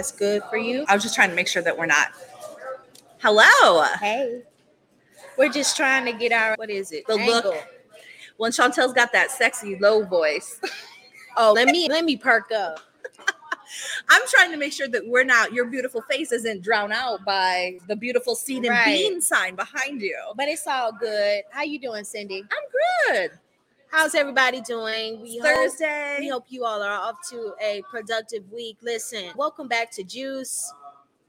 That's good for you. I was just trying to make sure that we're not. Hello. Hey. We're just trying to get our what is it? The look. Angle. When Chantel's got that sexy low voice, Oh, let me let me perk up. I'm trying to make sure that we're not your beautiful face isn't drowned out by the beautiful seed and Right. bean sign behind you. But it's all good. How you doing, Cindy? I'm good. How's everybody doing? We hope Thursday. we hope you all are off to a productive week. Listen, welcome back to Juice.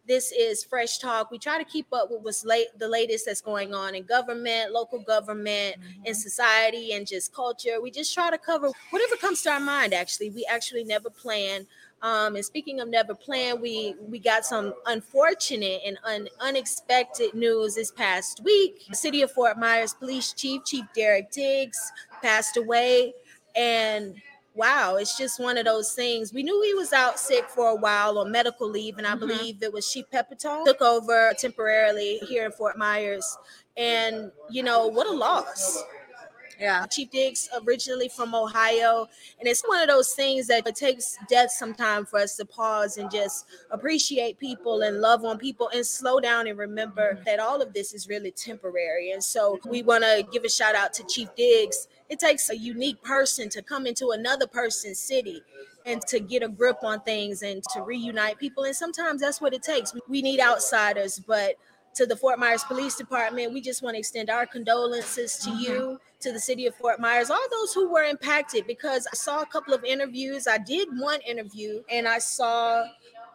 This is Fresh Talk. We try to keep up with what's late, the latest that's going on in government, local government, mm-hmm. in society, and just culture. We just try to cover whatever comes to our mind. Actually, we actually never plan. Um, and speaking of never plan, we we got some unfortunate and un, unexpected news this past week. The city of Fort Myers Police Chief Chief Derek Diggs passed away, and wow, it's just one of those things. We knew he was out sick for a while on medical leave, and I Mhm. believe it was Chief Pepitone took over temporarily here in Fort Myers. And you know what a loss. Yeah. Chief Diggs originally from Ohio, and it's one of those things that it takes death sometime for us to pause and just appreciate people and love on people and slow down and remember mm-hmm. that all of this is really temporary. And so we want to give a shout out to Chief Diggs. It takes a unique person to come into another person's city and to get a grip on things and to reunite people. And sometimes that's what it takes. We need outsiders, but to the Fort Myers Police Department, we just want to extend our condolences to mm-hmm. you, to the city of Fort Myers, all those who were impacted. Because I saw a couple of interviews. I did one interview and I saw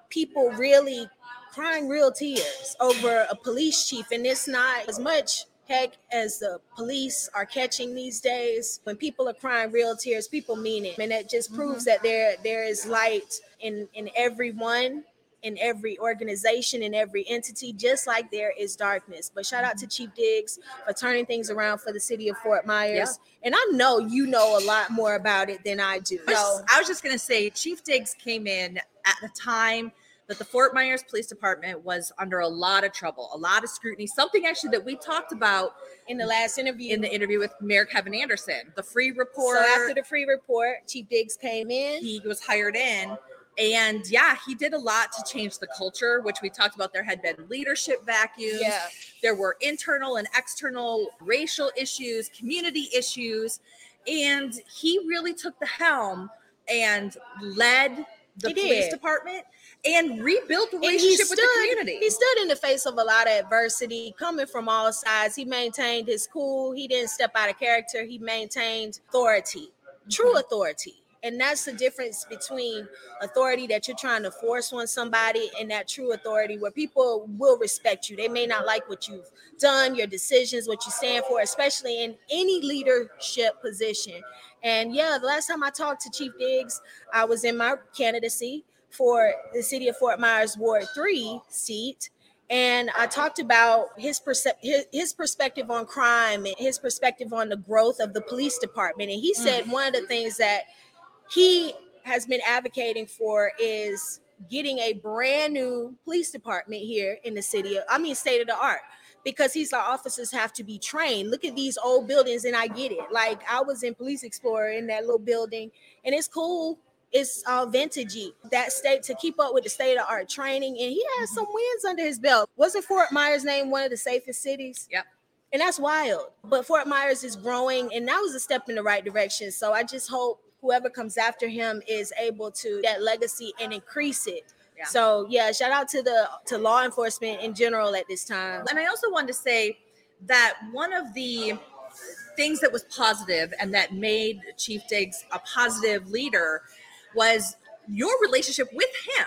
people really crying real tears over a police chief. And it's not as much heck as the police are catching these days. When people are crying real tears, people mean it. And it just proves mm-hmm. that there there is light in in everyone in every organization, in every entity, just like there is darkness. But shout out to Chief Diggs for turning things around for the city of Fort Myers. And I know you know a lot more about it than I do. So I was just going to say, Chief Diggs came in at the time that the Fort Myers Police Department was under a lot of trouble, a lot of scrutiny. Something actually that we talked about in the last interview, in the interview with Mayor Kevin Anderson, the Freeh report. so after the Freeh report, Chief Diggs came in. he was hired in. And yeah, he did a lot to change the culture, which we talked about. There had been leadership vacuums. Yeah. There were internal and external racial issues, community issues. And he really took the helm and led the He police did. department and rebuilt the relationship with the community. He stood in the face of a lot of adversity coming from all sides. He maintained his cool. He didn't step out of character. He maintained authority, true Mm-hmm. authority. And that's the difference between authority that you're trying to force on somebody and that true authority where people will respect you. They may not like what you've done, your decisions, what you stand for, especially in any leadership position. And yeah, the last time I talked to Chief Diggs, I was in my candidacy for the city of Fort Myers Ward 3 seat. And I talked about his, perce- his his perspective on crime and his perspective on the growth of the police department. And he said mm. one of the things that he has been advocating for is getting a brand new police department here in the city. Of, I mean, state of the art. Because he's our officers have to be trained. Look at these old buildings, and I get it. Like I was in Police Explorer in that little building, and it's cool it's uh vintagey that state to keep up with the state of art training and he has some wins under his belt wasn't fort myers named one of the safest cities Yep. and that's wild but fort myers is growing and that was a step in the right direction so i just hope whoever comes after him is able to that legacy and increase it. Yeah. so yeah shout out to the to law enforcement in general at this time. And I also wanted to say that one of the things that was positive and that made Chief Diggs a positive leader was your relationship with him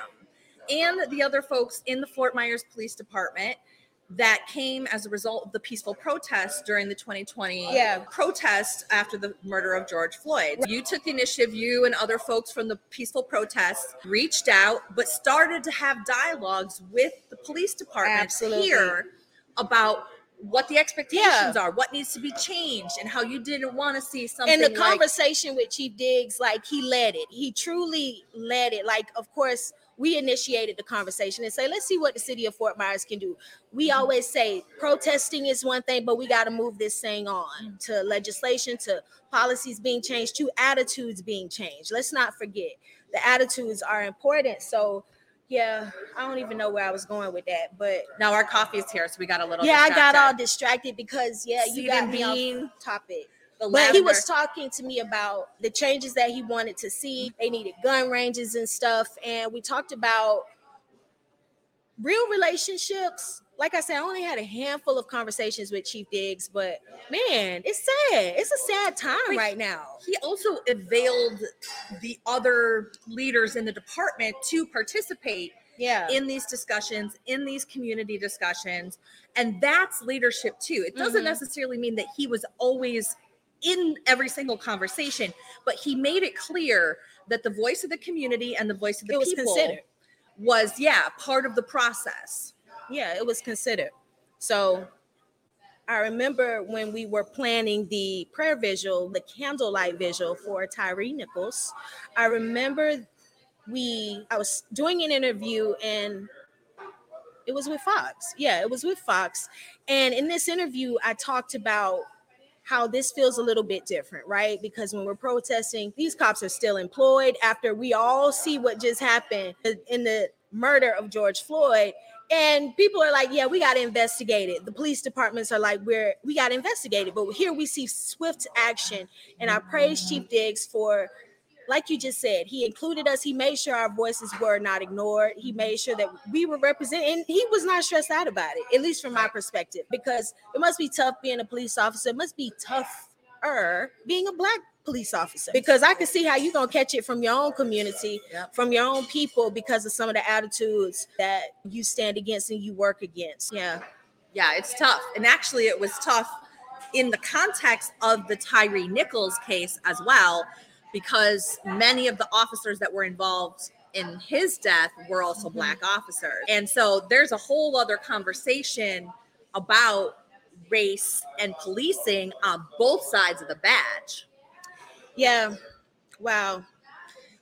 and the other folks in the Fort Myers Police Department that came as a result of the peaceful protests during the 2020 Yeah. protest after the murder of George Floyd. You took the initiative, you and other folks from the peaceful protests reached out, but started to have dialogues with the police department Absolutely. here about what the expectations are, what needs to be changed, and how you didn't want to see something and the like conversation with Chief Diggs, like he led it. He truly led it. Like, of course, we initiated the conversation and say, let's see what the city of Fort Myers can do. We Mm-hmm. always say protesting is one thing, but we got to move this thing on to legislation, to policies being changed, to attitudes being changed. Let's not forget the attitudes are important. So Yeah, I don't even know where I was going with that, but Now our coffee is here, so we got a little. yeah, I got all distracted. distracted because yeah, you Seed got me off bean, topic. But he was talking to me about the changes that he wanted to see. They needed gun ranges and stuff. And we talked about real relationships. Like I said, I only had a handful of conversations with Chief Diggs, but man, it's sad. It's a sad time right now. he also availed the other leaders in the department to participate Yeah. in these discussions, in these community discussions. And that's leadership too. It doesn't Mhm. necessarily mean that he was always in every single conversation, but he made it clear that the voice of the community and the voice of the It was people considered. was, yeah, part of the process. yeah, it was considered. So I remember when we were planning the prayer visual, the candlelight visual for Tyree Nichols. I remember we I was doing an interview and it was with Fox. Yeah, it was with Fox. And in this interview, I talked about how this feels a little bit different, right? Because when we're protesting, these cops are still employed after we all see what just happened in the murder of George Floyd. And people are like, yeah, we got to investigate it. The police departments are like, we're we got to investigate it. But here we see swift action. And I praise Chief Diggs for, like you just said, he included us. He made sure our voices were not ignored. He made sure that we were represented. And he was not stressed out about it, at least from my perspective, because it must be tough being a police officer. It must be tougher being a black police officer because I can see how you're gonna catch it from your own community, Yep. from your own people, because of some of the attitudes that you stand against and you work against. Yeah, Yeah, it's tough. And actually, it was tough in the context of the Tyree Nichols case as well, because many of the officers that were involved in his death were also Mhm. Black officers. And so there's a whole other conversation about race and policing on both sides of the badge. yeah. Wow.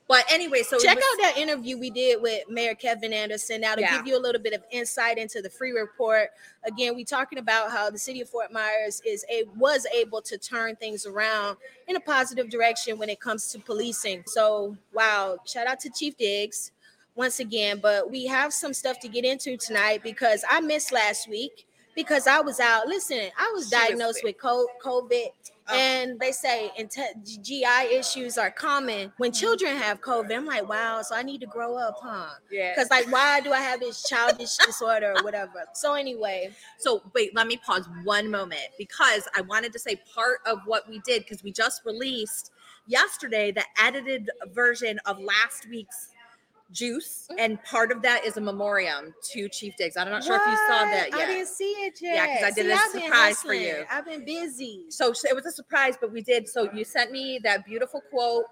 But anyway, so Check was- out that interview we did with Mayor Kevin Anderson. That'll Yeah. give you a little bit of insight into the Freeh report. Again, we talking about how the city of Fort Myers is a was able to turn things around in a positive direction when it comes to policing. So, wow! Shout out to Chief Diggs once again. But we have some stuff to get into tonight because I missed last week because I was out. Listen, I was She diagnosed sick. with COVID. Oh. And they say GI issues are common when mm-hmm. children have COVID. I'm like, wow, so I need to grow up, huh? yeah. Because like, why do I have this childish disorder or whatever? So anyway, So wait, let me pause one moment because I wanted to say part of what we did because we just released yesterday the edited version of last week's juice, Mm. and part of that is a memoriam to Chief Diggs. I'm not sure if you saw that What? I didn't see it yet. Yeah, 'cause I did See, a I've been surprise for hustling. you. I've been busy. So it was a surprise, but we did. So you sent me that beautiful quote.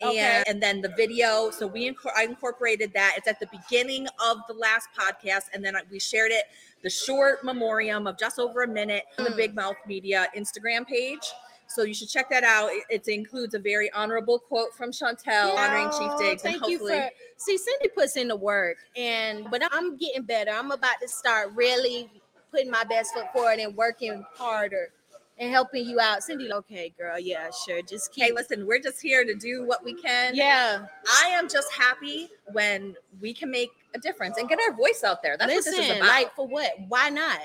And, Okay. and then the video. So we inco- I incorporated that. It's at the beginning of the last podcast, and then we shared it. The short memoriam of just over a minute on the Mm. Big Mouth Media Instagram page. So you should check that out. It, it includes a very honorable quote from Chantel honoring Chief Diggs, and Thank you hopefully, for see Cindy puts in the work, and but I'm getting better. I'm about to start really putting my best foot forward and working harder and helping you out. Cindy, okay, girl, yeah, sure. Just keep. hey, listen, we're just here to do what we can. yeah, I am just happy when we can make a difference and get our voice out there. That's what listen, this is about. like for what? Why not?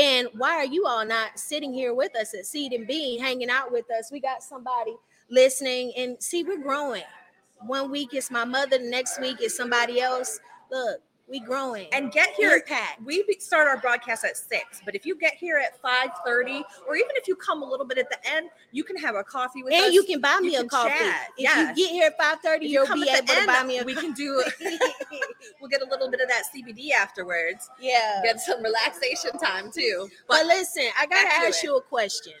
And why are you all not sitting here with us at Seed and Bean, hanging out with us? We got somebody listening, and see, we're growing. One week it's my mother, the next week it's somebody else. Look, we growing. and get here Impact. we start our broadcast at six but if you get here at 5.30 or even if you come a little bit at the end you can have a coffee with us and you can buy me You a coffee. chat, If yes. you get here at 5:30, you you'll be able to end, buy me a we coffee. can do we'll get a little bit of that cbd afterwards yeah. get some relaxation time too But but listen, I gotta ask it. you a question.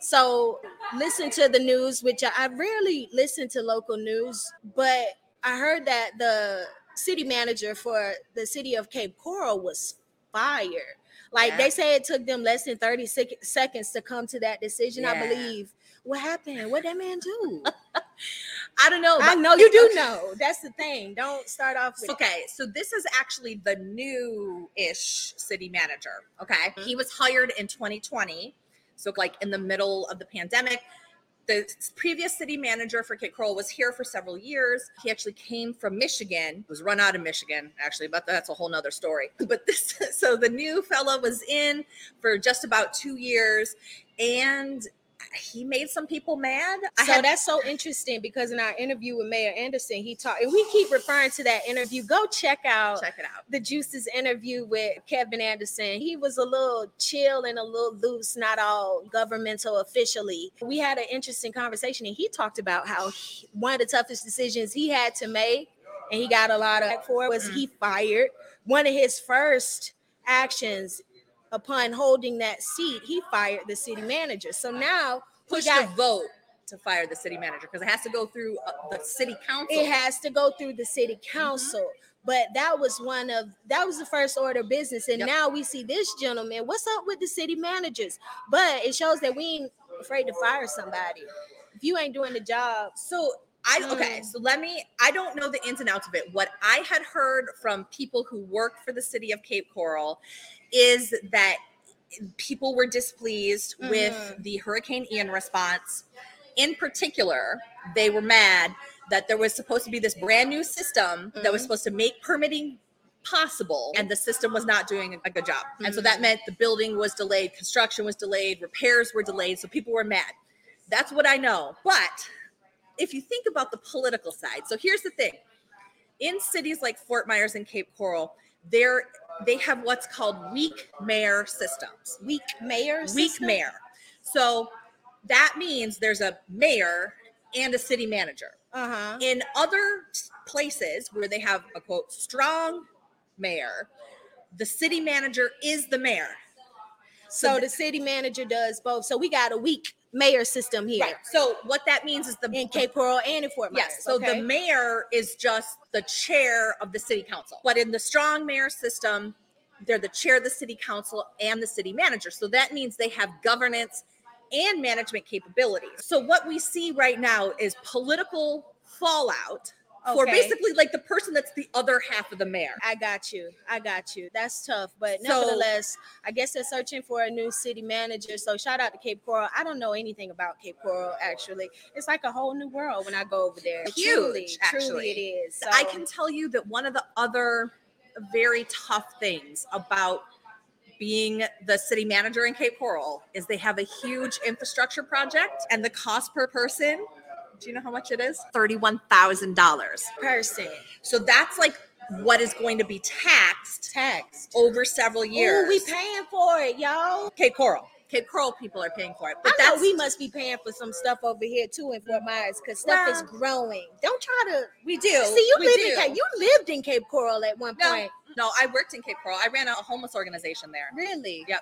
So listen to the news, which I, I rarely listen to local news, but I heard that the city manager for the city of Cape Coral was fired. Like Yeah. they say it took them less than 30 sec- seconds to come to that decision, I believe. What happened? What did that man do? i don't know I know you do know. That's the thing. Don't start off with Okay, so this is actually the new-ish city manager. Okay, Mhm. he was hired in 2020, so like in the middle of the pandemic. The previous city manager for Cape Coral was here for several years. He actually came from Michigan, was run out of Michigan, actually, but that's a whole nother story. But this, so the new fella was in for just about two years and he made some people mad. So that's so interesting because in our interview with Mayor Anderson, he talked, and we keep referring to that interview. Go check out check it out. the Juice's interview with Kevin Anderson. He was a little chill and a little loose, not all governmental officially. We had an interesting conversation, and he talked about how he- one of the toughest decisions he had to make, and he got a lot of for was Mm. he fired one of his first actions upon holding that seat. He fired the city manager. So now Push got the vote to fire the city manager because it has to go through uh, the city council. it has to go through the city Mm-hmm. council. But that was one of that was the first order of business. And Yep. now we see this gentleman. What's up with the city managers? But it shows that we ain't afraid to fire somebody. If you ain't doing the job, So I okay, Mm. so let me I don't know the ins and outs of it. What I had heard from people who work for the city of Cape Coral is that people were displeased with Mhm. the Hurricane Ian response. In particular, they were mad that there was supposed to be this brand new system that was Mhm. supposed to make permitting possible and the system was not doing a good job. And so that Mhm. meant the building was delayed, construction was delayed, repairs were delayed, so people were mad. That's what I know. But if you think about the political side, so here's the thing. In cities like Fort Myers and Cape Coral, there they have what's called weak mayor systems. weak mayor, Weak system? mayor. So that means there's a mayor and a city manager. Uh-huh. In other places where they have a quote strong mayor, the city manager is the mayor. So the city manager does both. So we got a weak mayor system here Right. So what that means is the in Cape Coral and in Fort Myers. Yes. So okay? the mayor is just the chair of the city council. But in the strong mayor system, they're the chair of the city council and the city manager. So that means they have governance and management capabilities. So what we see right now is political fallout for Okay. basically like the person that's the other half of the mayor. I got you. I got you. That's tough. But So- nevertheless, I guess they're searching for a new city manager. So shout out to Cape Coral. I don't know anything about Cape Coral actually. It's like a whole new world when I go over there. Huge, truly, actually. truly it is. So, I can tell you that one of the other very tough things about being the city manager in Cape Coral is they have a huge infrastructure project and the cost per person, do you know how much it is? $31,000. Per person So that's like what is going to be taxed taxed. over several years. Ooh, we paying for it, y'all. Cape Coral. Cape Coral people are paying for it. But we must be paying for some stuff over here too in Fort Myers because stuff is growing. Don't try to we do. see you we live do. in Cape. You lived in Cape Coral at one No. point. No, I worked in Cape Coral. I ran a homeless organization there. Really? Yep.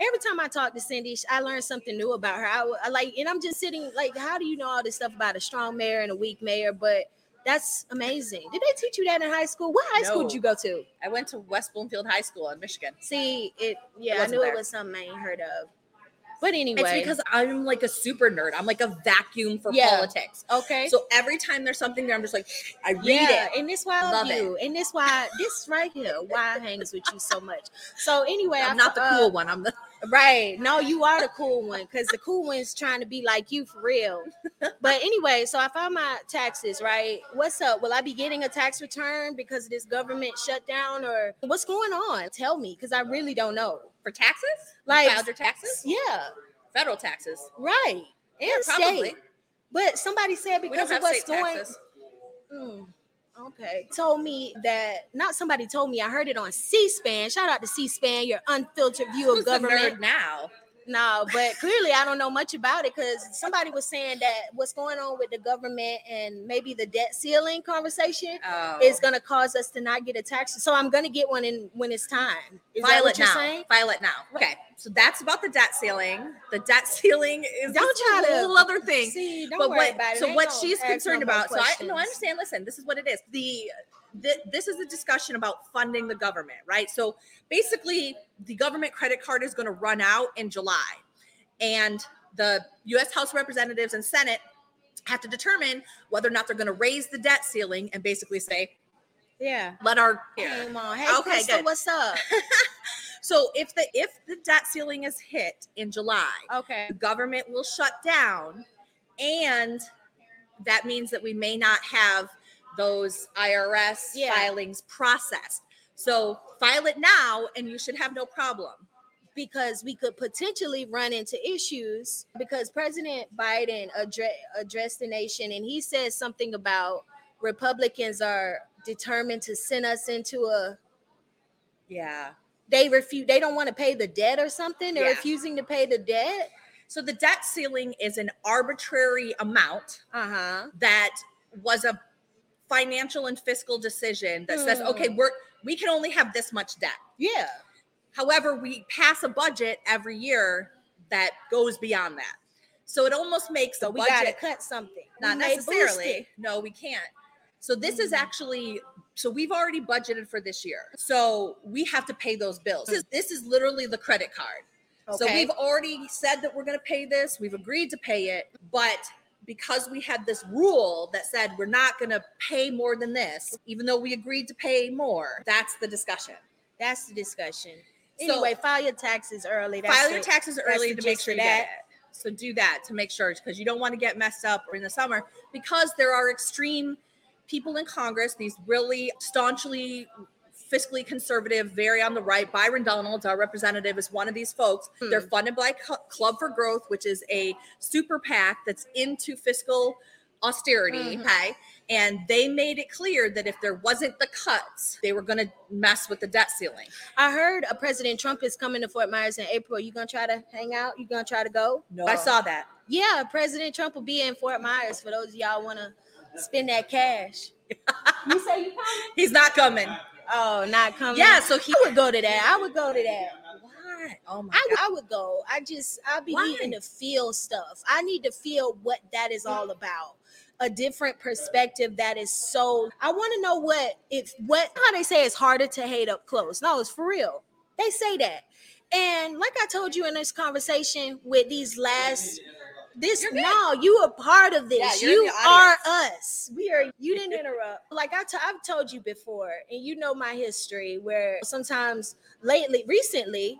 Every time I talk to Cindy, I learn something new about her. I like, and I'm just sitting like, how do you know all this stuff about a strong mayor and a weak mayor? But that's amazing. Did they teach you that in high school? What high school did you go to? I went to West Bloomfield High School in Michigan. See, it. Yeah, I knew there. it was something I ain't heard of. But anyway, It's because I'm like a super nerd. I'm like a vacuum for Yeah. politics. okay. So every time there's something there, I'm just like, I read yeah, it. and this why I love, Love it. you, and this why this right here why I hangs with you so much. So anyway, I'm I, not the uh, cool one. I'm the Right. No, you are the cool one because the cool one's trying to be like you for real. But anyway, so I found my taxes, right? What's up? Will I be getting a tax return because of this government shutdown or what's going on? Tell me because I really don't know. for taxes. You Like- filed your taxes, Yeah, federal taxes. right. And Yeah, state. probably. But somebody said because of what's going. Mm, okay. Told me that not somebody told me. I heard it on C-SPAN. Shout out to C-SPAN, your unfiltered view of government. now? No, but clearly I don't know much about it because somebody was saying that what's going on with the government and maybe the debt ceiling conversation Oh. is going to cause us to not get a tax. So I'm going to get one in when it's time. Is that File what it you're now. saying? File it now. Okay, so that's about the debt ceiling. The debt ceiling is Don't try a to- whole other thing. See, don't but worry what about it. so what she's concerned no about so i no i understand listen this is what it is the th- this is a discussion about funding the government right so basically the government credit card is going to run out in july and the us house of representatives and senate have to determine whether or not they're going to raise the debt ceiling and basically say Yeah. let our Hey, Mom. Hey, Okay, Crystal, what's up? so if the if the debt ceiling is hit in july Okay. the government will shut down and that means that we may not have those IRS Yeah. filings processed. So file it now and you should have no problem. because we could potentially run into issues because President Biden address, addressed the nation and he said something about Republicans are determined to send us into a Yeah. they refuse they don't want to pay the debt or something they're Yeah. refusing to pay the debt So the debt ceiling is an arbitrary amount uh-huh that was a financial and fiscal decision that says, Hmm. okay, we're we can only have this much debt. yeah However, we pass a budget every year that goes beyond that. So it almost makes so the we got to budget cut something not necessarily. No, we can't. So this is Mm. actually so we've already budgeted for this year. So we have to pay those bills. This is, this is literally the credit card. Okay. So we've already said that we're going to pay this. We've agreed to pay it, but because we had this rule that said we're not going to pay more than this, even though we agreed to pay more, that's the discussion. that's the discussion So- anyway file your taxes early that's File your taxes early to make sure that. So do that to make sure because you don't want to get messed up in the summer because there are extreme people in Congress, these really staunchly fiscally conservative, very on the right. Byron Donalds, our representative, is one of these folks. Hmm. They're funded by Cl- Club for Growth, which is a super PAC that's into fiscal austerity. Mhm. Okay. And they made it clear that if there wasn't the cuts, they were going to mess with the debt ceiling. I heard uh, President Trump is coming to Fort Myers in April. You gonna try to hang out? You gonna try to go? No. I saw that. Yeah, President Trump will be in Fort Myers for those of y'all want to spend that cash. you say you coming? He's not coming. Oh, not coming. Yeah, so he would go to that. I would go to that. What? Oh my I god. would, I would go. I just I be Why? needing to feel stuff. I need to feel what that is all about. A different perspective that is so. I want to know what if what how they say it's harder to hate up close. No, it's for real. They say that. And like I told you in this conversation with these last this no, you are part of this. Yeah, you are us. We are you didn't interrupt. Like I t- I've told you before, and you know my history where sometimes lately, recently,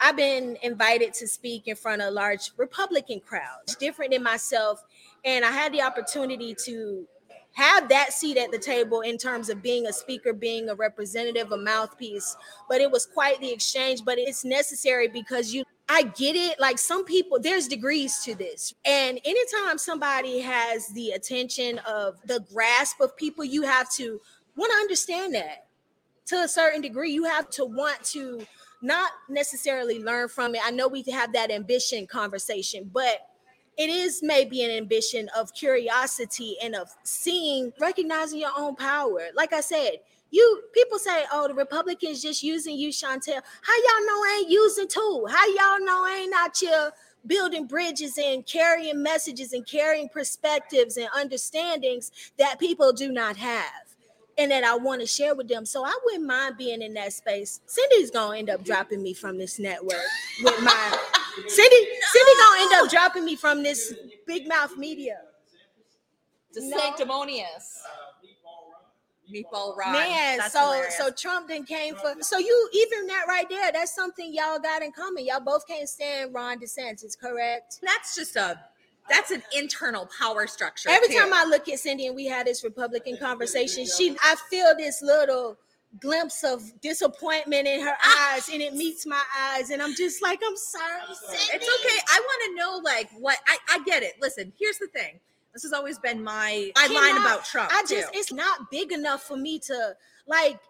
I've been invited to speak in front of large Republican crowds, different than myself. And I had the opportunity to have that seat at the table in terms of being a speaker, being a representative, a mouthpiece. But it was quite the exchange. But it's necessary because you, I get it. Like some people, there's degrees to this. And anytime somebody has the attention of the grasp of people, you have to want to understand that to a certain degree. You have to want to not necessarily learn from it. I know we have that ambition conversation, but it is maybe an ambition of curiosity and of seeing, recognizing your own power. Like I said, you people say, "Oh, the Republicans just using you, Chantel." How y'all know I ain't using too? How y'all know I ain't out here building bridges and carrying messages and carrying perspectives and understandings that people do not have? and that I want to share with them. So I wouldn't mind being in that space. Cindy's gonna end up dropping me from this network with my Cindy. Cindy gonna end up dropping me from this big mouth media. The No. sanctimonious. Meatball Ron. Man, That's so hilarious. so Trump then came for so you even that right there, that's something y'all got in common. Y'all both can't stand Ron DeSantis, correct? that's just a that's an internal power structure. Every too. time I look at Cindy and we had this Republican conversation, she I feel this little glimpse of disappointment in her ah! eyes and it meets my eyes and I'm just like I'm sorry Cindy. It's okay. I want to know like what I, I get it. Listen, here's the thing. This has always been my my line about Trump. I just too. it's not big enough for me to like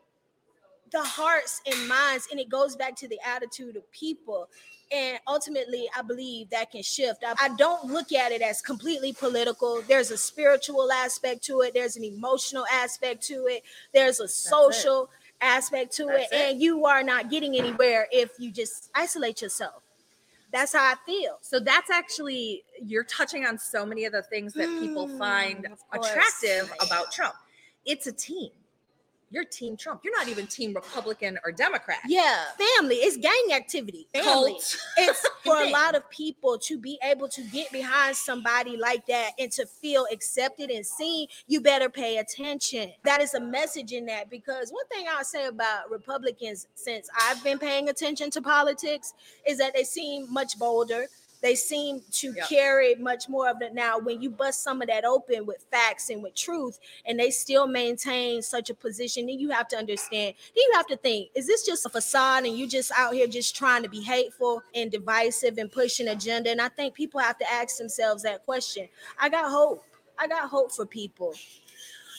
the hearts and minds and it goes back to the attitude of people. And ultimately i believe that can shift. I, I don't look at it as completely political. There's a spiritual aspect to it. There's an emotional aspect to it. There's a social aspect to it, it. and you are not getting anywhere if you just isolate yourself that's how i feel So that's actually you're touching on so many of the things that people Mm, find attractive about Trump. It's a team. You're team Trump. You're not even team Republican or Democrat. yeah. Family. It's gang activity. Family. Cult. it's for a lot of people to be able to get behind somebody like that and to feel accepted and seen. You better pay attention. That is a message in that because one thing i'll say about republicans since i've been paying attention to politics is that they seem much bolder They seem to Yep. carry much more of it now. When you bust some of that open with facts and with truth, and they still maintain such a position, then you have to understand. Then you have to think: Is this just a facade, and you just out here just trying to be hateful and divisive and pushing agenda? And I think people have to ask themselves that question. I got hope. I got hope for people.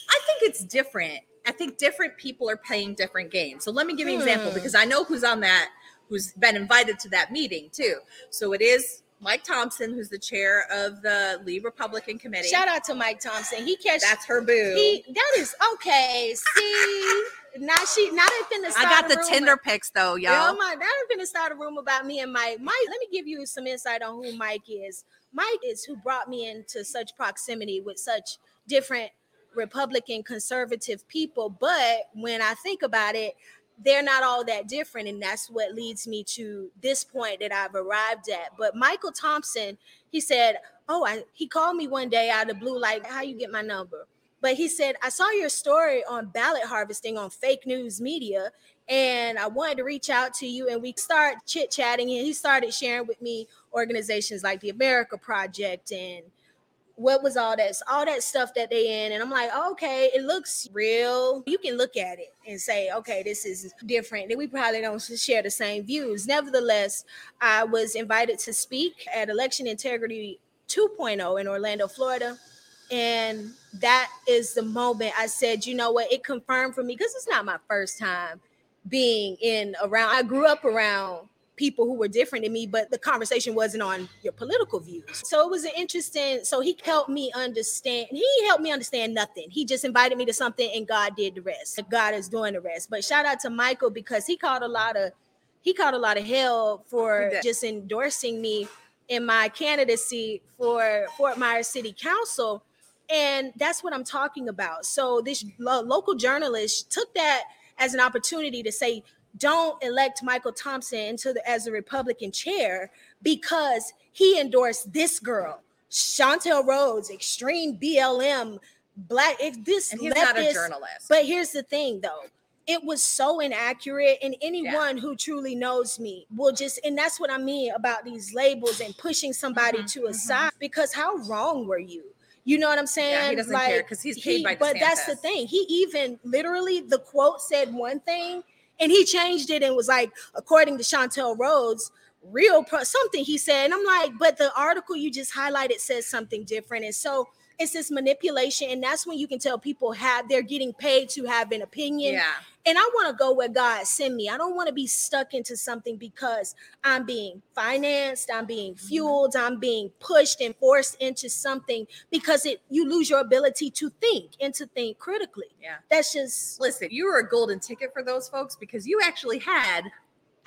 I think it's different. I think different people are playing different games. So let me give you an example Hmm. because I know who's on that, who's been invited to that meeting too. So it is Mike Thompson, who's the chair of the Lee Republican Committee. Shout out to Mike Thompson. He catch That's her boo. he that is okay. See, now she now they finna I start I got the rumor. Tinder pics though, oh y'all. Oh my now they finna start a rumor about me and Mike. Mike, let me give you some insight on who Mike is. Mike is who brought me into such proximity with such different Republican conservative people. But when I think about it, they're not all that different. And that's what leads me to this point that I've arrived at. But Michael Thompson, he said, Oh, I, he called me one day out of the blue, like, How you get my number? But he said, I saw your story on ballot harvesting on fake news media, and I wanted to reach out to you. And we start chit chatting, and he started sharing with me organizations like the America Project and what was all that all that stuff that they in and i'm like okay it looks real. You can look at it and say okay this is different. And we probably don't share the same views. Nevertheless i was invited to speak at election integrity 2.0 in orlando florida and that is the moment i said you know what? It confirmed for me because it's not my first time being in around i grew up around people who were different than me, but the conversation wasn't on your political views. So it was an interesting. So he helped me understand. He helped me understand nothing. He just invited me to something, and God did the rest. God is doing the rest. But shout out to Michael because he caught a lot of he caught a lot of hell for just endorsing me in my candidacy for Fort Myers City Council. And that's what I'm talking about. So this lo- local journalist took that as an opportunity to say, don't elect Michael Thompson into the as a Republican chair because he endorsed this girl, Chantel Rhodes, extreme BLM, black. If this and he's not a journalist. But here's the thing, though. It was so inaccurate, and anyone who truly knows me will just, and that's what I mean about these labels and pushing somebody Mhm, to a mhm. side. Because how wrong were you? You know what I'm saying? yeah, he doesn't care because he's paid he- by but that's the thing. He even literally the quote said one thing and he changed it and was like, according to Chantel Rhodes, real pro- something he said. And I'm like, but the article you just highlighted says something different. And so it's this manipulation, and that's when you can tell people have they're getting paid to have an opinion. Yeah. And I want to go where God send me. I don't want to be stuck into something because I'm being financed, I'm being Mm-hmm. fueled, I'm being pushed and forced into something because it you lose your ability to think and to think critically. Yeah. That's just Listen, you were a golden ticket for those folks because you actually had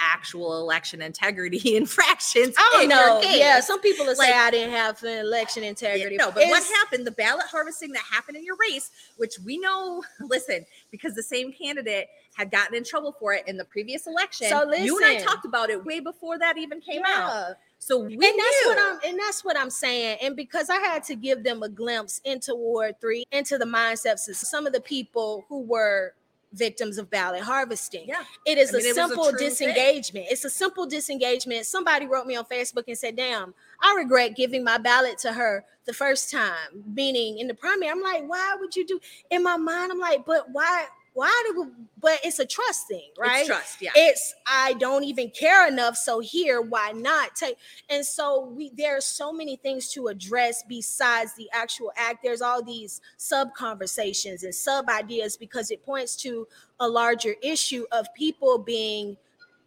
actual election integrity infractions. Oh in case. Yeah, some people will say I didn't have an election Yeah, integrity. no, but what happened? The ballot harvesting that happened in your race, which we know, listen, because the same candidate had gotten in trouble for it in the previous election. So listen, you and I talked about it way before that even came out. So we and that's what. I'm and that's what I'm saying. And because I had to give them a glimpse into Ward Three, into the mindsets of some of the people who were victims of ballot harvesting. Yeah. It is I mean, a it was a simple thing. disengagement. It's a simple disengagement. Somebody wrote me on Facebook and said, Damn, I regret giving my ballot to her the first time, meaning in the primary. I'm like, why would you do in my mind? I'm like, but why? Why do we, but it's a trust thing, right? It's trust, yeah. it's I don't even care enough. So here, why not take? And so we there are so many things to address besides the actual act. There's all these sub conversations and sub ideas because it points to a larger issue of people being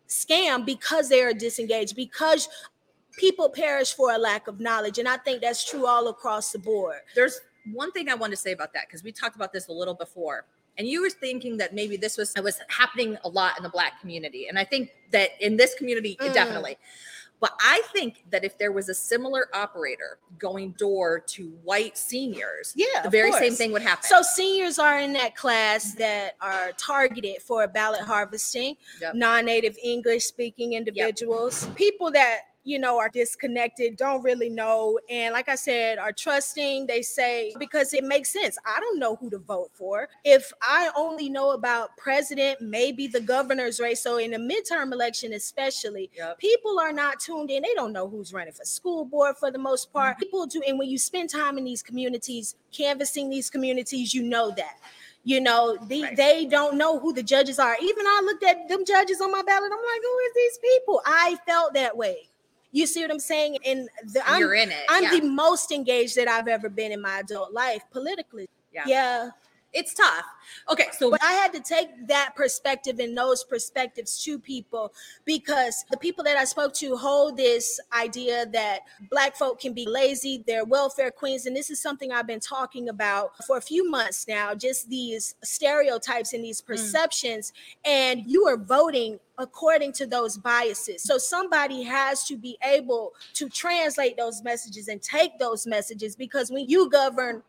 scammed because they are disengaged because people perish for a lack of knowledge and i think that's true all across the board There's one thing I want to say about that because we talked about this a little before. And you were thinking that maybe this was was happening a lot in the black community. And I think that in this community, Mm. definitely. But I think that if there was a similar operator going door to white seniors, yeah the very same thing would happen. So seniors are in that class that are targeted for ballot harvesting, Yep. non-native English speaking individuals, people that you know, are disconnected, don't really know. And like I said, are trusting. They say because it makes sense. I don't know who to vote for. If I only know about president, maybe the governor's race. So in the midterm election, especially, Yep. people are not tuned in. They don't know who's running for school board for the most Mm-hmm. part. People do, and when you spend time in these communities, canvassing these communities, you know that. You know, the, Right. they don't know who the judges are. Even I looked at them judges on my ballot. I'm like, who is these people? I felt that way. You see what I'm saying? And the, I'm, You're in it. I'm yeah. the most engaged that I've ever been in my adult life politically. Yeah. yeah. It's tough. Okay, so But I had to take that perspective and those perspectives to people because the people that I spoke to hold this idea that black folk can be lazy, they're welfare queens. And this is something I've been talking about for a few months now, just these stereotypes and these mm. perceptions. And you are voting according to those biases. So somebody has to be able to translate those messages and take those messages because when you govern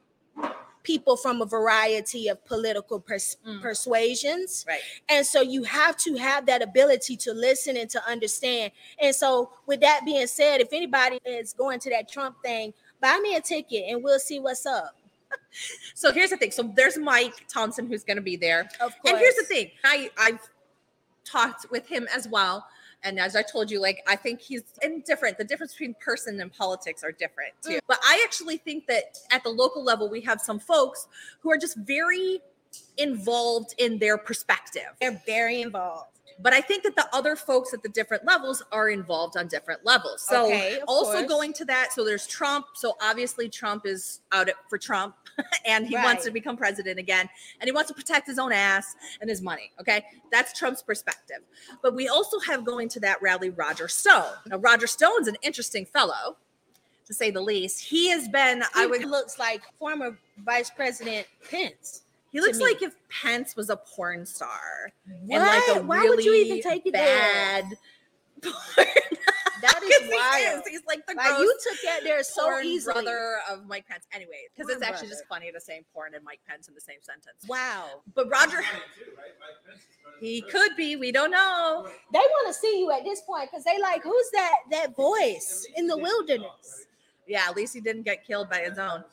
people from a variety of political pers- Mm. persuasions. right. And so you have to have that ability to listen and to understand. And so, with that being said, if anybody is going to that Trump thing, buy me a ticket and we'll see what's up. So here's the thing. So there's Mike Thompson who's going to be there. Of course. And here's the thing. I I've talked with him as well. And as I told you, like I think he's indifferent. The difference between person and politics are different too. Mm. But I actually think that at the local level, we have some folks who are just very involved in their perspective. They're very involved. But I think that the other folks at the different levels are involved on different levels. So Okay, also course. going to that, so there's Trump. So obviously Trump is out for Trump and he wants to become president again and he wants to protect his own ass and his money. Okay. That's Trump's perspective. But we also have going to that rally Roger Stone. Now, Roger Stone's an interesting fellow. To say the least, he has been. I I would. looks like former Vice President Pence. He looks like if Pence was a porn star What? and like a Why really would you even take it there? bad. That is 'Cause he is. He's like the Like you took that there so porn easily. brother of Mike Pence. Anyway, because it's Porn actually just funny to say porn and Mike Pence in the same sentence. Wow. But Roger, he could be. We don't know. They want to see you at this point because they like, who's that that voice in the wilderness? Yeah, at least he didn't get killed by his own.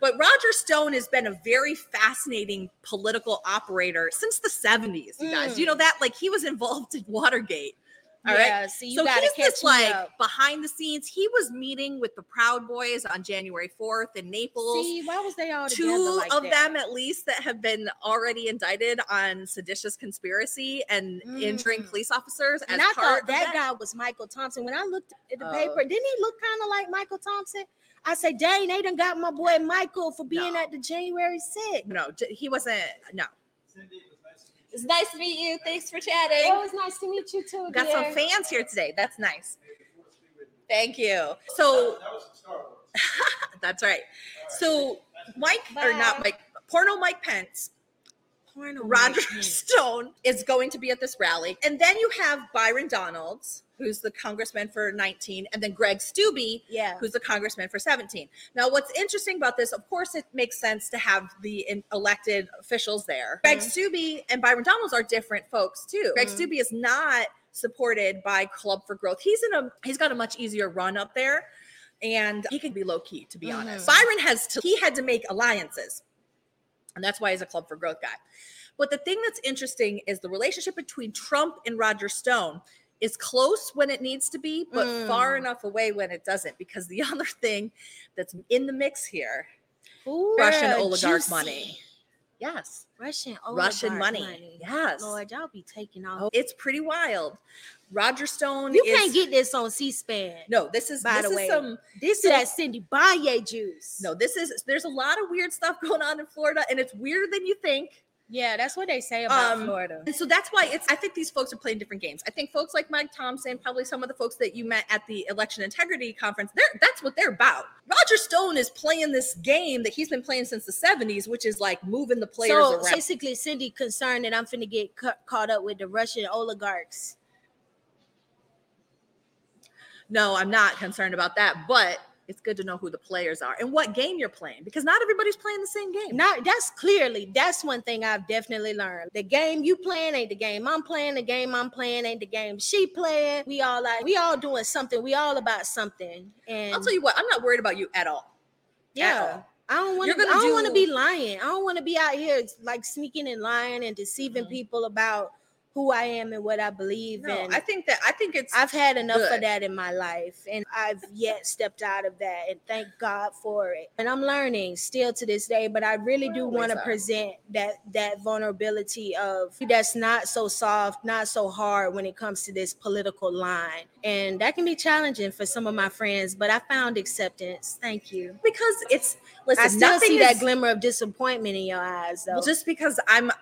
But Roger Stone has been a very fascinating political operator since the 70s, you guys. Mm. You know that? Like he was involved in Watergate. All right. yeah, see, you so gotta he's catch this like up. behind the scenes. He was meeting with the Proud Boys on January 4th in Naples. See, why was they all Two like of that? them, at least, that have been already indicted on seditious conspiracy and injuring Mm. police officers. And I part thought of that guy was Michael Thompson. When I looked at the Oh. paper, didn't he look kind of like Michael Thompson? I said, dang, they done got my boy Michael for being No. at the January 6th. No, he wasn't. No. It's nice to meet you. Thanks for chatting. It was nice to meet you too, Got dear. some fans here today. That's nice. Thank you. So that's right. So Mike or not Mike, porno Mike Pence, Porno Roger Mike Pence. Stone is going to be at this rally, and then you have Byron Donalds, who's the congressman for 19, and then Greg Steube, Yeah. who's the congressman for 17. Now, what's interesting about this, of course, it makes sense to have the in- elected officials there. Greg Steube and Byron Donalds are different folks too. Greg Mhm. Steube is not supported by Club for Growth. He's in a he's got a much easier run up there, and he can be low key to be honest. Mhm. Byron has to he had to make alliances, and that's why he's a Club for Growth guy. But the thing that's interesting is the relationship between Trump and Roger Stone is close when it needs to be, but Mm. far enough away when it doesn't. Because the other thing that's in the mix here, Ooh, Russian oligarch juicy. money. Yes, Russian Russian oligarch money. Yes, Lord, y'all be taking off. It's pretty wild. Roger Stone. you is, can't get this on C-SPAN. no. This is By this the is way. some This is that Cindy Baye juice. no. This is there's a lot of weird stuff going on in Florida, and it's weirder than you think. Yeah, that's what they say about Um, Florida. And so that's why it's I think these folks are playing different games. I think folks like Mike Thompson, probably some of the folks that you met at the election integrity conference, they're that's what they're about. Roger Stone is playing this game that he's been playing since the 70s, which is like moving the players So around. basically, Cindy concerned that I'm finna get ca- caught up with the Russian oligarchs. No, I'm not concerned about that, but it's good to know who the players are and what game you're playing because not everybody's playing the same game. Not that's clearly that's one thing I've definitely learned. The game you playing ain't the game I'm playing. The game I'm playing ain't the game she playing. We all like we all doing something. We all about something. And I'll tell you what, I'm not worried about you at all. At yeah. all. I don't want to. I don't want to be lying. I don't want to be out here like sneaking and lying and deceiving Mhm. people about who I am and what I believe No, in. I think that I think it's I've had enough of that in my life, and I've yet stepped out of that, and thank God for it. And I'm learning still to this day, but I really do want to present that that vulnerability of that's not so soft, not so hard when it comes to this political line, and that can be challenging for some of my friends. But I found acceptance. Thank you. because it's listen. I still see that glimmer of disappointment in your eyes, though. Well, just because I'm,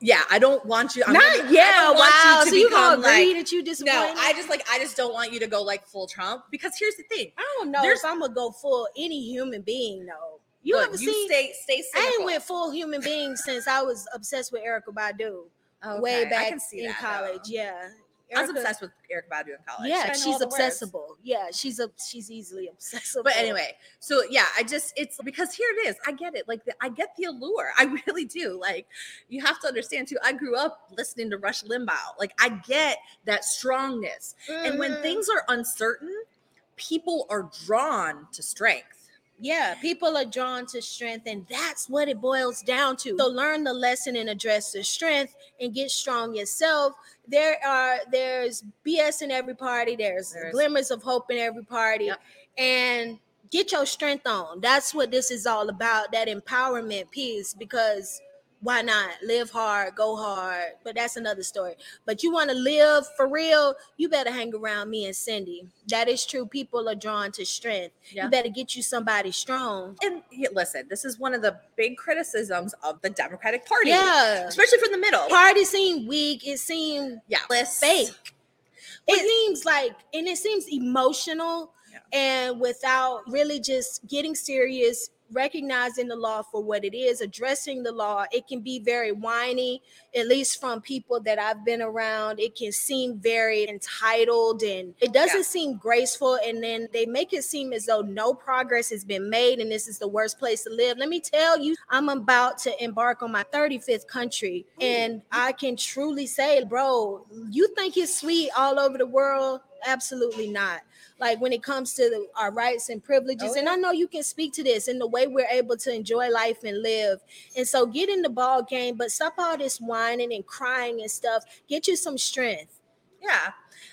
yeah, I don't want you. I'm not gonna- I yeah. Wow. to so you gonna agree like- that you disappointed? No, I just like I just don't want you to go like full Trump because here's the thing. I don't know There's- if I'm gonna go full any human being though. You Look, ever you seen? stay stay I ain't cynical. went full human being since I was obsessed with Erykah Badu Okay, way back in that, college. though. Yeah, I was obsessed with Erykah Badu in college. Yeah, she's obsessible. Yeah, she's a she's easily obsessible. But anyway, so yeah, I just it's because here it is. I get it. Like the, I get the allure. I really do. Like you have to understand too. I grew up listening to Rush Limbaugh. Like I get that strongness. And when Mhm. things are uncertain, people are drawn to strength. Yeah, people are drawn to strength, and that's what it boils down to. So learn the lesson and address the strength and get strong yourself. There are there's BS in every party, there's There is. glimmers of hope in every party, Yep. and get your strength on. That's what this is all about, that empowerment piece, because why not live hard, go hard? But that's another story. But you want to live for real, you better hang around me and Cindy. That is true. People are drawn to strength. Yeah. You better get you somebody strong. And listen, this is one of the big criticisms of the Democratic Party, Yeah. especially from the middle. Party seemed weak. It seemed yeah, lists. fake. It seems like, and it seems emotional Yeah. and without really just getting serious, recognizing the law for what it is, addressing the law. It can be very whiny, at least from people that I've been around. It can seem very entitled and it doesn't Yeah. seem graceful. And then they make it seem as though no progress has been made and this is the worst place to live. Let me tell you, I'm about to embark on my 35th country. And I can truly say, bro, you think it's sweet all over the world? Absolutely not. Like when it comes to the, our rights and privileges, Oh, and. I know you can speak to this in the way we're able to enjoy life and live. And so get in the ball game, but stop all this whining and crying and stuff. Get you some strength. Yeah.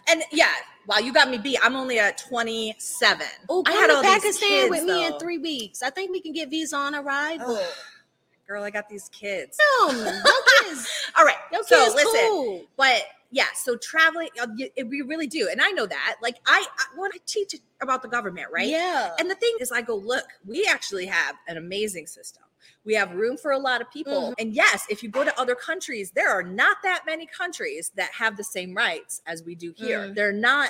And yeah, wow, you got me beat. I'm only at 27. Oh, I had to Pakistan kids, with me in three weeks. I think we can get visa on arrival. Ugh. Girl, I got these kids. No, your kids, All right. your so kids listen, cool. but yeah, so traveling, uh, we really do. And I know that. Like, I, I want to teach about the government, right? Yeah. And the thing is, I go, look, we actually have an amazing system. We have room for a lot of people. Mhm. And yes, if you go to other countries, there are not that many countries that have the same rights as we do here. Mm. There are not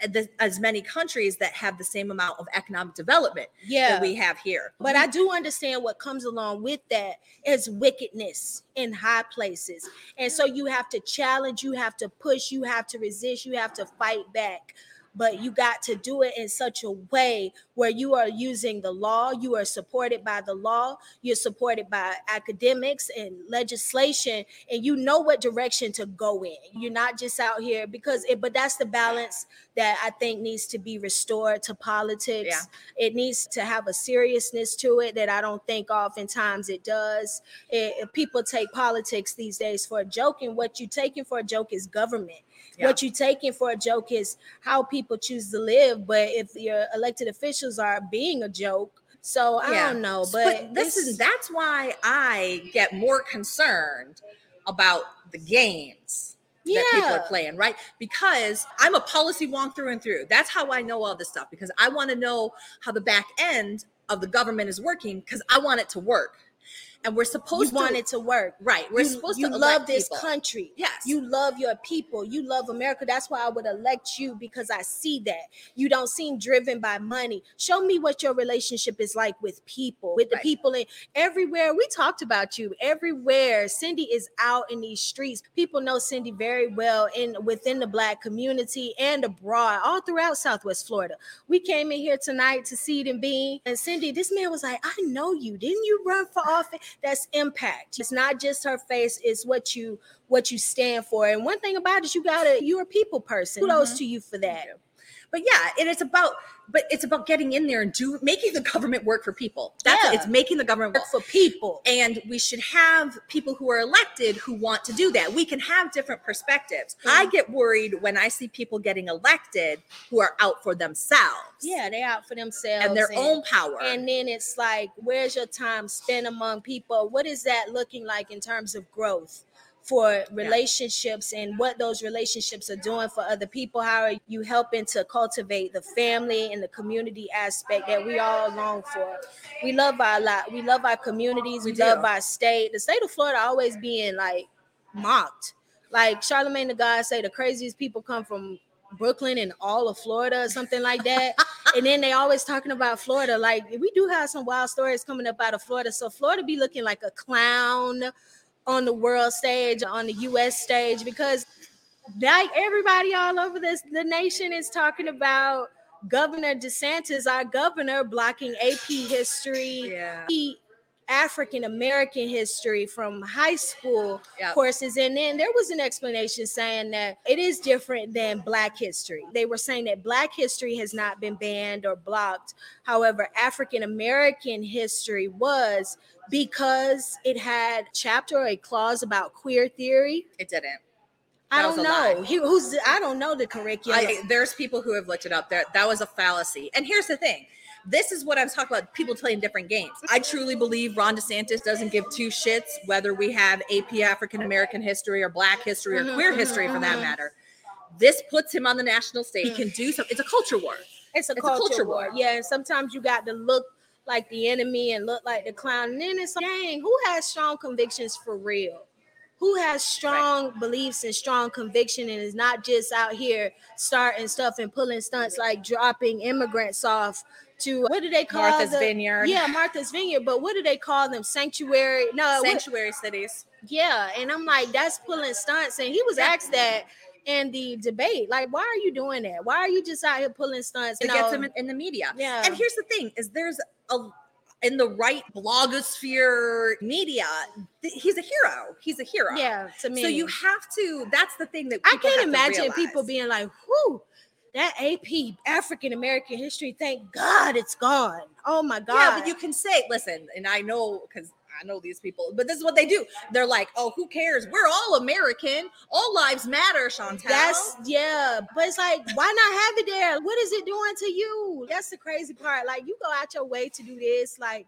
the, as many countries that have the same amount of economic development yeah. that we have here. But I mm-hmm. do understand what comes along with that is wickedness in high places. And so you have to challenge, you have to push, you have to resist, you have to fight back. But you got to do it in such a way where you are using the law, you are supported by the law, you're supported by academics and legislation, and you know what direction to go in. You're not just out here because it, but that's the balance that I think needs to be restored to politics Yeah. it needs to have a seriousness to it that I don't think oftentimes it does. It- people take politics these days for a joke, and what you're taking for a joke is government. Yeah. What you taking for a joke is how people choose to live. But if your elected officials are being a joke, so I Yeah. don't know. but, But, this is that's why I get more concerned about the games that people are playing, right? Because I'm a policy wonk through and through. That's how I know all this stuff because I want to know how the back end of the government is working because I want it to work. And we're supposed you to want it to work. right. We're you, supposed you to love this people. country. Yes. You love your people. You love America. That's why I would elect you because I see that. You don't seem driven by money. Show me what your relationship is like with people, with the Right. people in everywhere. We talked about you everywhere. Cindy is out in these streets. People know Cindy very well in within the black community and abroad, all throughout Southwest Florida. We came in here tonight to see them being and Cindy, this man was like, I know you. Didn't you run for office? That's impact. It's not just her face, it's what you what you stand for. And one thing about it, you gotta you're a people person. Kudos Mhm. to you for that. But yeah, and it's about but it's about getting in there and do making the government work for people. That's Yeah. it. It's making the government work for people. and we should have people who are elected who want to do that. We can have different perspectives. Mhm. I get worried when I see people getting elected who are out for themselves. Yeah, they out for themselves And their own power. And then it's like, where's your time spent among people? What is that looking like in terms of growth for relationships and what those relationships are doing for other people? How are you helping to cultivate the family and the community aspect that we all long for? We love our lot. We love our communities. We, We do. love our state. The state of Florida always being like mocked. Like Charlemagne the God say, the craziest people come from Brooklyn and all of Florida or something like that. and then they always talking about Florida. Like we do have some wild stories coming up out of Florida. So Florida be looking like a clown on the world stage, on the US stage, because like everybody all over this the nation is talking about Governor DeSantis, our governor, blocking AP history, yeah. he African American history from high school Yep. courses. And then there was an explanation saying that it is different than Black history. They were saying that Black history has not been banned or blocked. However, African American history was because it had chapter or a clause about queer theory. It didn't. I That was don't know. He, who's I don't know the curriculum. I, there's people who have looked it up. That that was a fallacy. And here's the thing. This is what I was talking about. People playing different games. I truly believe Ron DeSantis doesn't give two shits whether we have AP African American history or Black history or queer mhm, history for that mhm. matter. This puts him on the national stage. He can do something. It's a culture war. It's a, It's a culture, culture war. war. Yeah, and sometimes you got to look like the enemy and look like the clown. And then it's like, dang, who has strong convictions for real? Who has strong beliefs and strong conviction and is not just out here starting stuff and pulling stunts like dropping immigrants off to what do they call Martha's the, Vineyard. Yeah, Martha's Vineyard. But what do they call them? Sanctuary? No, what- Sanctuary cities. yeah, and I'm like, that's pulling stunts. And he was asked that in the debate, like, why are you doing that? Why are you just out here pulling stunts? You gets know? him in, in the media. Yeah. And here's the thing: is there's a in the right blogosphere media, th- he's a hero. He's a hero. Yeah, to me. So you have to. That's the thing that I can't to imagine people being like, whoo, that AP African American history, thank God it's gone. Oh my God. Yeah, but you can say, listen, and I know because I know these people, but this is what they do. They're like, oh, who cares? We're all American. All lives matter, Chantel. That's yeah, but it's like, why not have it there? What is it doing to you? That's the crazy part. Like, you go out your way to do this, like,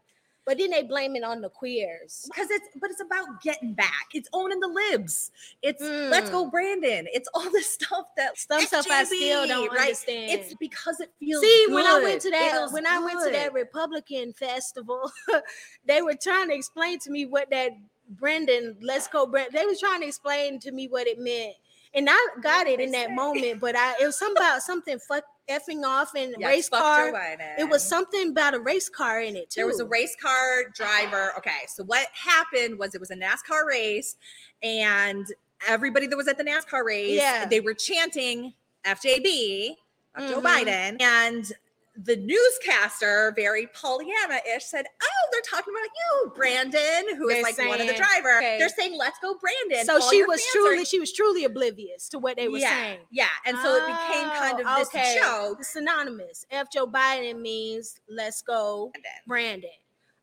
but then they blame it on the queers. because it's but it's about getting back. It's owning the libs. It's let's Mm. go, Brandon. It's all this stuff that Some stuff I still don't right? understand. It's because it feels See, when I went to that, when I went to that. Republican festival, they were trying to explain to me what that Brendan, let's go, Brendan. They was trying to explain to me what it meant, and I got it in that moment. But I, it was something about something fuck effing off and Yes, race car. It was something about a race car in it too. There was a race car driver. Okay, so what happened was it was a NASCAR race, and everybody that was at the NASCAR race, Yeah. they were chanting FJB, of Joe. Mm-hmm. Biden, and the newscaster, very Pollyanna-ish, said, "Oh, they're talking about you, Brandon, who is They're like one of the saying- driver. okay. They're saying, let's go, Brandon.' So All she was truly, are- she was truly oblivious to what they were yeah, saying. yeah, and so it became kind of Oh, this okay. joke. Synonymous. F. Joe Biden means let's go, Brandon.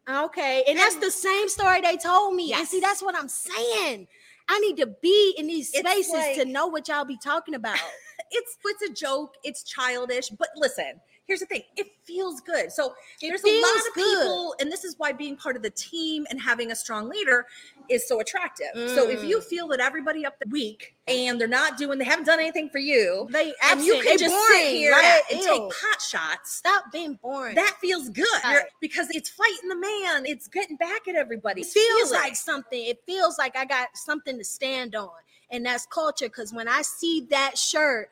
Okay, and that's the same story they told me. And see, that's what I'm saying. I need to be in these spaces to know what y'all be talking about. it's it's a joke it's childish but listen here's the thing it feels good so It there's a lot of good. people and this is why being part of the team and having a strong leader is so attractive so if you Mm. feel that everybody up the week and they're not doing they haven't done anything for you They and you can just boring, sit here right? and Ew. take pot shots Stop being boring. that feels good because it's fighting the man it's getting back at everybody it feels it. like something. It feels like I got something to stand on, and that's culture. Because when I see that shirt,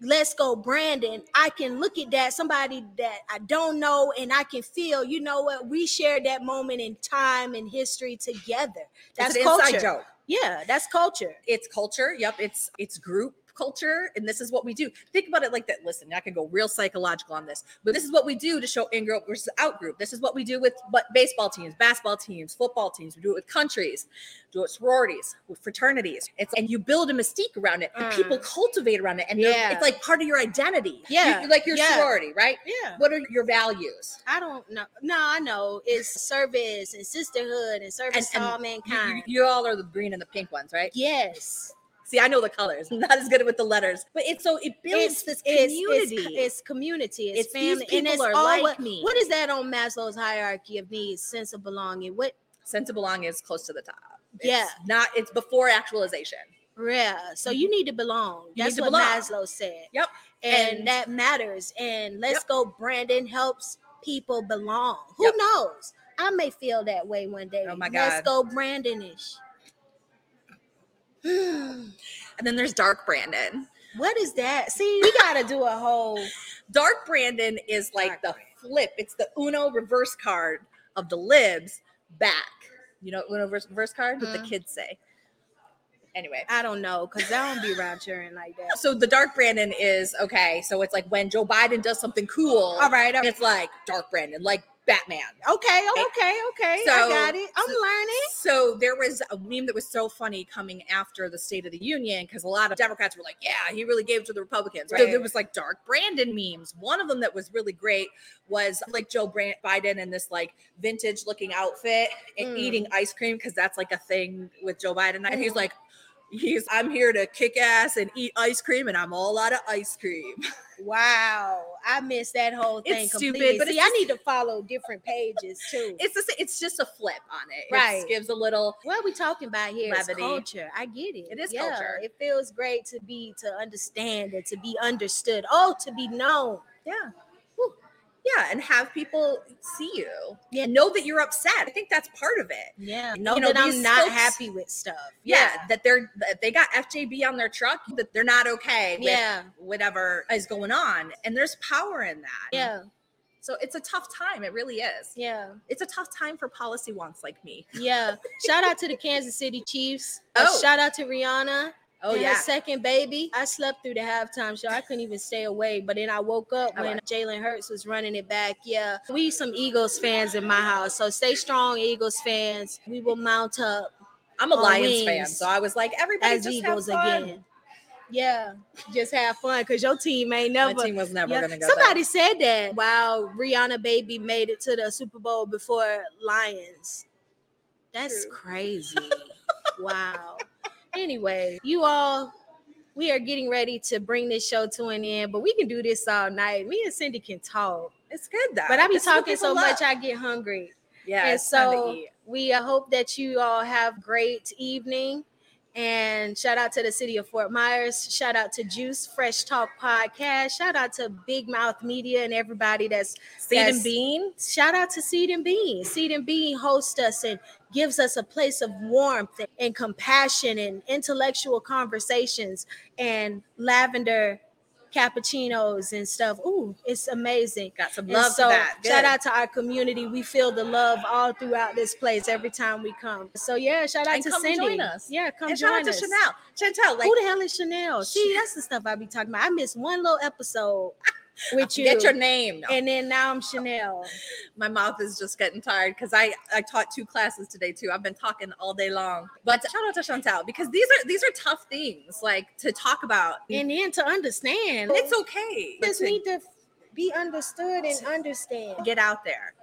"Let's go, Brandon," I can look at that somebody that I don't know, and I can feel. You know what? We shared that moment in time and history together. That's it's an inside culture. joke Yeah, that's culture. it's culture. Yep, it's it's group culture, and this is what we do. Think about it like that. Listen, I can go real psychological on this, but this is what we do to show in group versus out group. This is what we do with but baseball teams, basketball teams, football teams. We do it with countries, do it with sororities, with fraternities. It's and you build a mystique around it, Mm. people cultivate around it, and Yeah. it's like part of your identity. You- Yeah, like your yeah. sorority, right? Yeah. What are your values? I don't know. No, I know it's service and sisterhood and service And- to all You, you, mankind. you all are the green and the pink ones, right? yes. See, I know the colors. I'm not as good with the letters, but it's so it builds this community. It's, it's community. It's, It's these family. and people it's are all like what, me. What is that on Maslow's hierarchy of needs? Sense of belonging. What? sense of belonging is close to the top. It's Yeah. Not it's before actualization. Yeah. So you need to belong. Mm-hmm. You That's to what belong. Maslow said. Yep. And, And- that matters. And let's Yep. go. Brandon helps people belong. Who Yep. knows? I may feel that way one day. Oh my God. Let's go, Brandonish. And then there's Dark Brandon. what is that? See, we gotta do a whole. Dark Brandon is like the flip. It's the Uno reverse card of the libs back. You know Uno reverse, reverse card? What the Mhm. kids say. Anyway. I don't know, cause I don't be around cheering like that. So the Dark Brandon is okay. So it's like when Joe Biden does something cool. All right. all right. It's like Dark Brandon, like Batman. Okay, okay, okay. I So- got it. I'm learning. So there was a meme that was so funny coming after the State of the Union because a lot of Democrats were like, "Yeah, he really gave it to the Republicans." So Right. there was like dark Brandon memes. One of them that was really great was like Joe Brand- Biden in this like vintage looking outfit and Mm. eating ice cream because that's like a thing with Joe Biden, and he's Mhm. like. He's I'm here to kick ass and eat ice cream, and I'm all out of ice cream. Wow, I missed that whole thing It's stupid, but See, I need to follow different pages too. It's just it's just a flip on it. It Right. just gives a little what are we talking about here? It's Levity. culture. I get it. It is Yeah, culture. It feels great to be to understand and to be understood. Oh, to be known. Yeah. Yeah, and have people see you. Yeah. And know that you're upset. I think that's part of it. Yeah, You know, know, that I'm not folks- happy with stuff. Yeah, that they're that they got FJB on their truck, that they're not okay with yeah, whatever is going on. And there's power in that. yeah, So it's a tough time. It really is. yeah, It's a tough time for policy wonks like me. yeah. shout out to the Kansas City Chiefs. Oh. shout out to Rihanna. Oh yeah. second baby. I slept through the halftime show. I couldn't even stay awake. But then I woke up when wow. Jalen Hurts was running it back. Yeah, we some Eagles fans in my house. So stay strong, Eagles fans. We will mount up I'm a Lions fan, so I was like, everybody as just Eagles have fun. again. Yeah, just have fun because your team ain't never. My team was never Yeah. gonna go. Somebody said that. Wow, Rihanna baby made it to the Super Bowl before Lions. That's True. crazy. wow. Anyway, you all, we are getting ready to bring this show to an end, but we can do this all night. Me and Cindy can talk. It's good though. but I be It's talking so much. I get hungry. Yeah, and it's time to so we hope that you all have great evening. And shout out to the city of Fort Myers. Shout out to Juice Fresh Talk Podcast. Shout out to Big Mouth Media and everybody that's Seed Yes. and bean. shout out to Seed and Bean. Seed and Bean hosts us and gives us a place of warmth and compassion and intellectual conversations and lavender cappuccinos and stuff. Ooh, it's amazing. Got some And love so that. shout out to our community. We feel the love all throughout this place every time we come. So yeah, shout out And to come Cindy. join us. Yeah, come and join shout out to us. Chanel. Chantel, like Who the hell is Chanel? See, that's the stuff I be talking about. I missed one little episode with you. get your name. No. and then now I'm Chanel. my mouth is just getting tired because I I taught two classes today too. I've been talking all day long. But shout out to Chantel because these are these are tough things like to talk about. And then to understand, it's okay. You just need to be understood and understand. get out there.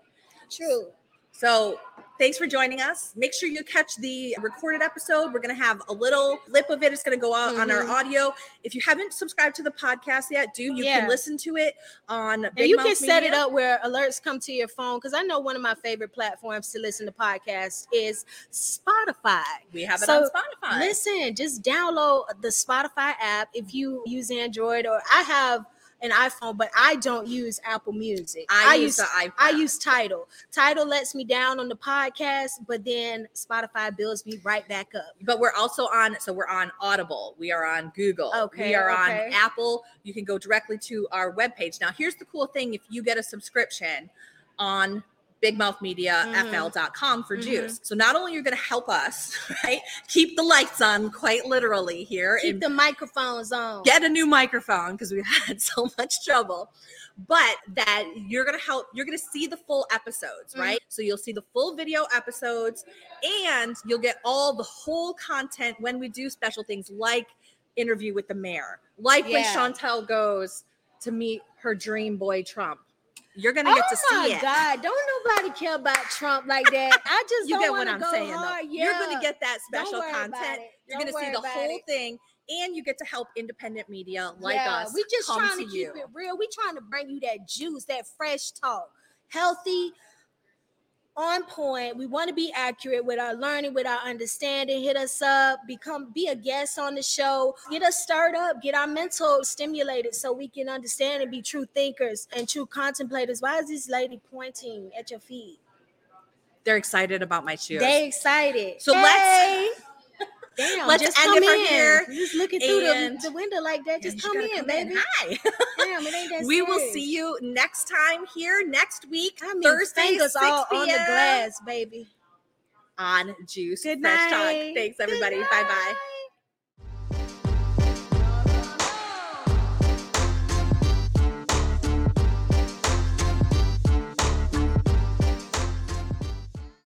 True. So thanks for joining us. Make sure you catch the recorded episode. We're going to have a little clip of it. It's going to go out on our Mhm. audio. If you haven't subscribed to the podcast yet, do you Yeah. can listen to it on And you Mouth can set it up where alerts come to your phone. Because I know one of my favorite platforms to listen to podcasts is Spotify. We have it So, on Spotify. Listen, just download the Spotify app if you use Android or I have an iPhone, but I don't use Apple Music. I, use the iPhone. I use Tidal. Tidal lets me down on the podcast, but then Spotify builds me right back up. but we're also on so we're on audible we are on google Okay, we are okay. on apple you can go directly to our webpage now here's the cool thing if you get a subscription on bigmouthmediafl.com for Mhm. juice so not only you're going to help us right keep the lights on quite literally here Keep the microphones on. get a new microphone because we've had so much trouble but that you're gonna help you're gonna see the full episodes Mhm. right so you'll see the full video episodes and you'll get all the whole content when we do special things like interview with the mayor like when chantel goes to meet her dream boy trump you're gonna Oh get to oh my see it God! Don't nobody care about Trump like that. I just you get what i'm saying though. hard. you're gonna get that special content you're gonna see the whole it. thing and you get to help independent media like Yeah, us We just trying to to, you keep it real. We trying to bring you that juice, that fresh talk, healthy, on point. We want to be accurate with our learning, with our understanding. Hit us up, become be a guest on the show, get us stirred up, get our mental stimulated so we can understand and be true thinkers and true contemplators. Why is this lady pointing at your feet? they're excited about my shoes They excited. So let's- Damn, let's just end come it in. here, Just looking through the, the window like that. Just You come in, baby. Hi. Damn, it ain't that we will see you next time here next week, I mean, Thursday, fingers 6 all on the glass, baby. on Juice Good Fresh Talk. night. Thanks, everybody. Bye bye.